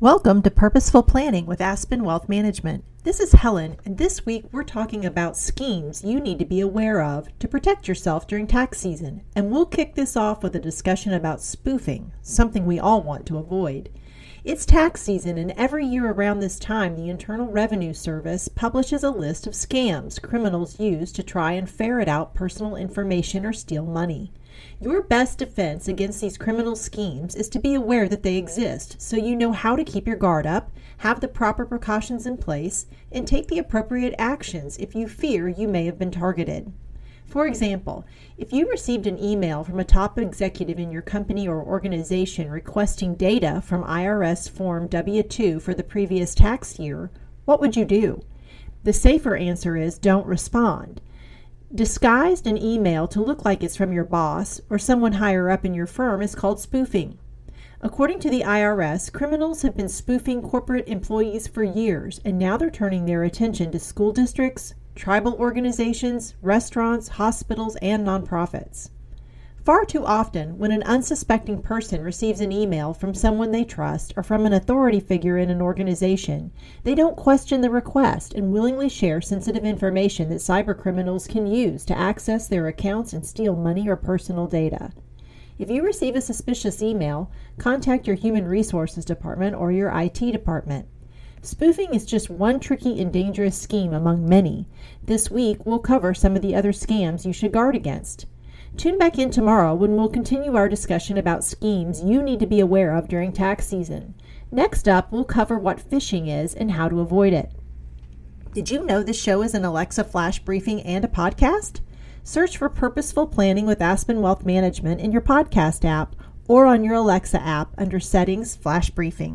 Welcome to Purposeful Planning with Aspen Wealth Management. This is Helen, and this week we're talking about schemes you need to be aware of to protect yourself during tax season. And we'll kick this off with a discussion about spoofing, something we all want to avoid. It's tax season, and every year around this time, the Internal Revenue Service publishes a list of scams criminals use to try and ferret out personal information or steal money. Your best defense against these criminal schemes is to be aware that they exist so you know how to keep your guard up, have the proper precautions in place, and take the appropriate actions if you fear you may have been targeted. For example, if you received an email from a top executive in your company or organization requesting data from IRS Form W 2 for the previous tax year, what would you do? The safer answer is don't respond. Disguised an email to look like it's from your boss or someone higher up in your firm is called spoofing. According to the IRS, criminals have been spoofing corporate employees for years, and now they're turning their attention to school districts, tribal organizations, restaurants, hospitals, and nonprofits. Far too often, when an unsuspecting person receives an email from someone they trust or from an authority figure in an organization, they don't question the request and willingly share sensitive information that cybercriminals can use to access their accounts and steal money or personal data. If you receive a suspicious email, contact your Human Resources Department or your IT department. Spoofing is just one tricky and dangerous scheme among many. This week, we'll cover some of the other scams you should guard against. Tune back in tomorrow when we'll continue our discussion about schemes you need to be aware of during tax season. Next up, we'll cover what phishing is and how to avoid it. Did you know this show is an Alexa flash briefing and a podcast? Search for Purposeful Planning with Aspen Wealth Management in your podcast app or on your Alexa app under Settings Flash Briefing.